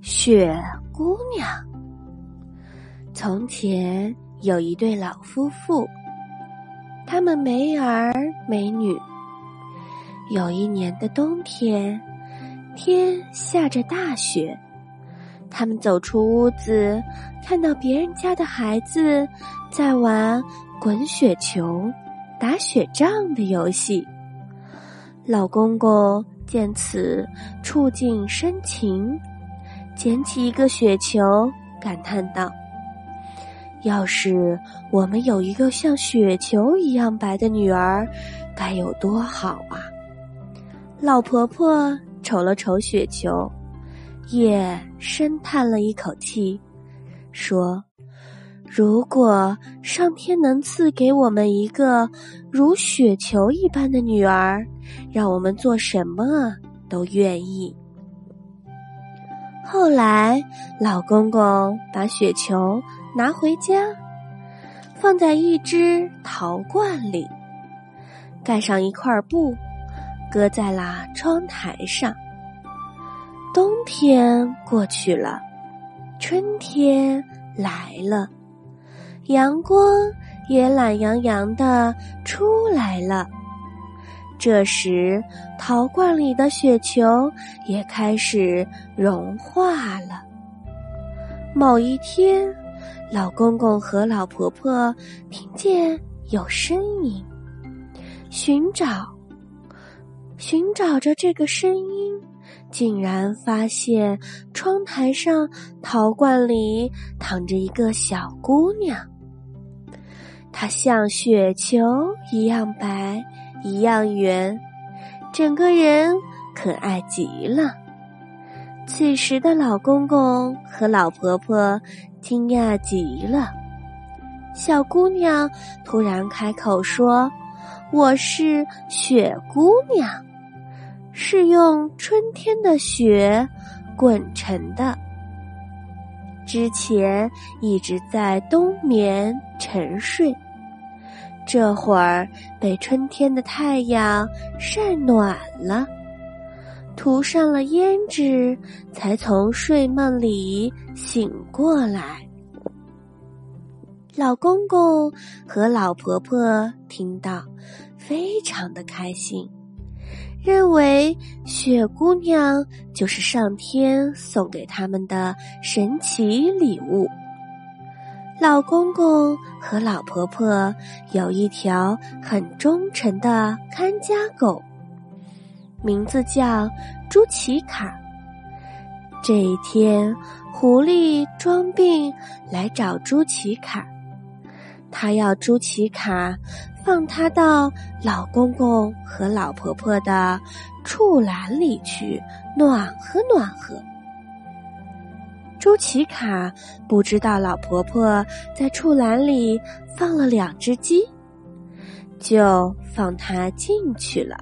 雪姑娘。从前有一对老夫妇，他们没儿没女。有一年的冬天，天下着大雪，他们走出屋子，看到别人家的孩子在玩滚雪球、打雪仗的游戏。老公公见此，触景生情。捡起一个雪球，感叹道：“要是我们有一个像雪球一样白的女儿，该有多好啊！”老婆婆瞅了瞅雪球，也深叹了一口气，说：“如果上天能赐给我们一个如雪球一般的女儿，让我们做什么都愿意。”后来，老公公把雪球拿回家，放在一只陶罐里，盖上一块布，搁在了窗台上。冬天过去了，春天来了，阳光也懒洋洋的出来了。这时，陶罐里的雪球也开始融化了。某一天，老公公和老婆婆听见有声音，寻找，寻找着这个声音，竟然发现窗台上陶罐里躺着一个小姑娘，她像雪球一样白。一样圆，整个人可爱极了。此时的老公公和老婆婆惊讶极了。小姑娘突然开口说：“我是雪姑娘，是用春天的雪滚成的。之前一直在冬眠沉睡。”这会儿被春天的太阳晒暖了，涂上了胭脂，才从睡梦里醒过来。老公公和老婆婆听到，非常的开心，认为雪姑娘就是上天送给他们的神奇礼物。老公公和老婆婆有一条很忠诚的看家狗，名字叫朱奇卡。这一天，狐狸装病来找朱奇卡，他要朱奇卡放他到老公公和老婆婆的畜栏里去暖和暖和。朱奇卡不知道老婆婆在畜栏里放了两只鸡，就放它进去了。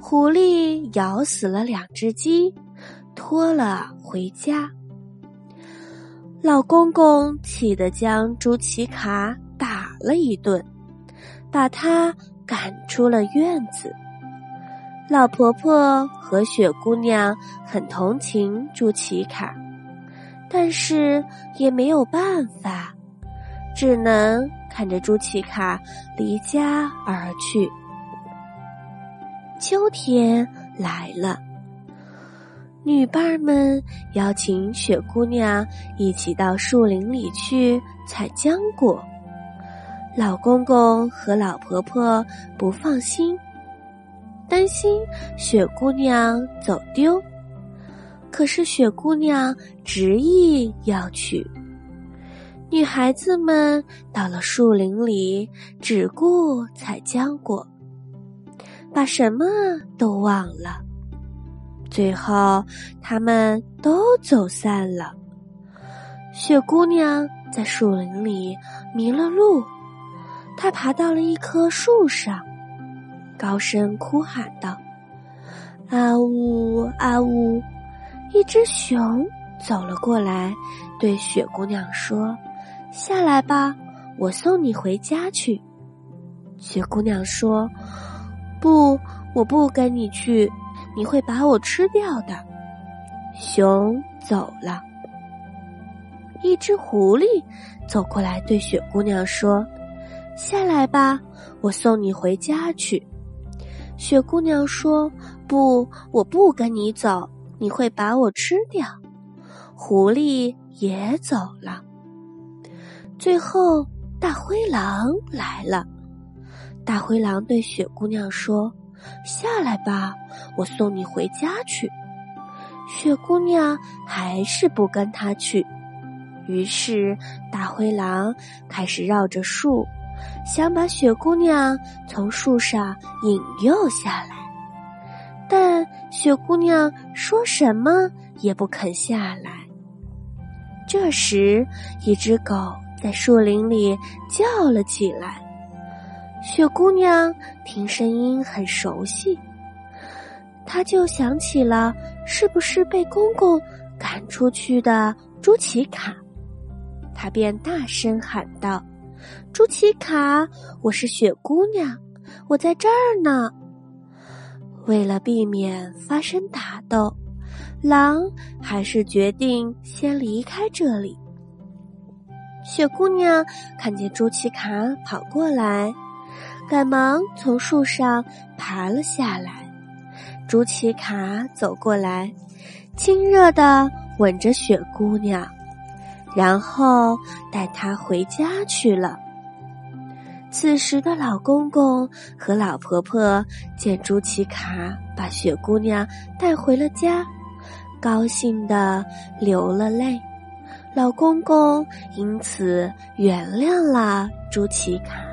狐狸咬死了两只鸡，拖了回家。老公公气得将朱奇卡打了一顿，把他赶出了院子。老婆婆和雪姑娘很同情朱奇卡。但是也没有办法，只能看着朱奇卡离家而去。秋天来了，女伴们邀请雪姑娘一起到树林里去采浆果。老公公和老婆婆不放心，担心雪姑娘走丢。可是雪姑娘执意要去。女孩子们到了树林里，只顾采浆果，把什么都忘了。最后，他们都走散了。雪姑娘在树林里迷了路，她爬到了一棵树上，高声哭喊道：“啊呜啊呜！”一只熊走了过来，对雪姑娘说：“下来吧，我送你回家去。”雪姑娘说：“不，我不跟你去，你会把我吃掉的。”熊走了。一只狐狸走过来，对雪姑娘说：“下来吧，我送你回家去。”雪姑娘说：“不，我不跟你走，你会把我吃掉。”狐狸也走了。最后，大灰狼来了。大灰狼对雪姑娘说：“下来吧，我送你回家去。”雪姑娘还是不跟他去。于是，大灰狼开始绕着树，想把雪姑娘从树上引诱下来。雪姑娘说什么也不肯下来。这时，一只狗在树林里叫了起来。雪姑娘听声音很熟悉，她就想起了是不是被公公赶出去的朱奇卡。他便大声喊道：“朱奇卡，我是雪姑娘，我在这儿呢。”为了避免发生打斗，狼还是决定先离开这里。雪姑娘看见朱奇卡跑过来，赶忙从树上爬了下来。朱奇卡走过来，亲热的吻着雪姑娘。然后带她回家去了。此时的老公公和老婆婆见朱奇卡把雪姑娘带回了家，高兴的流了泪。老公公因此原谅了朱奇卡。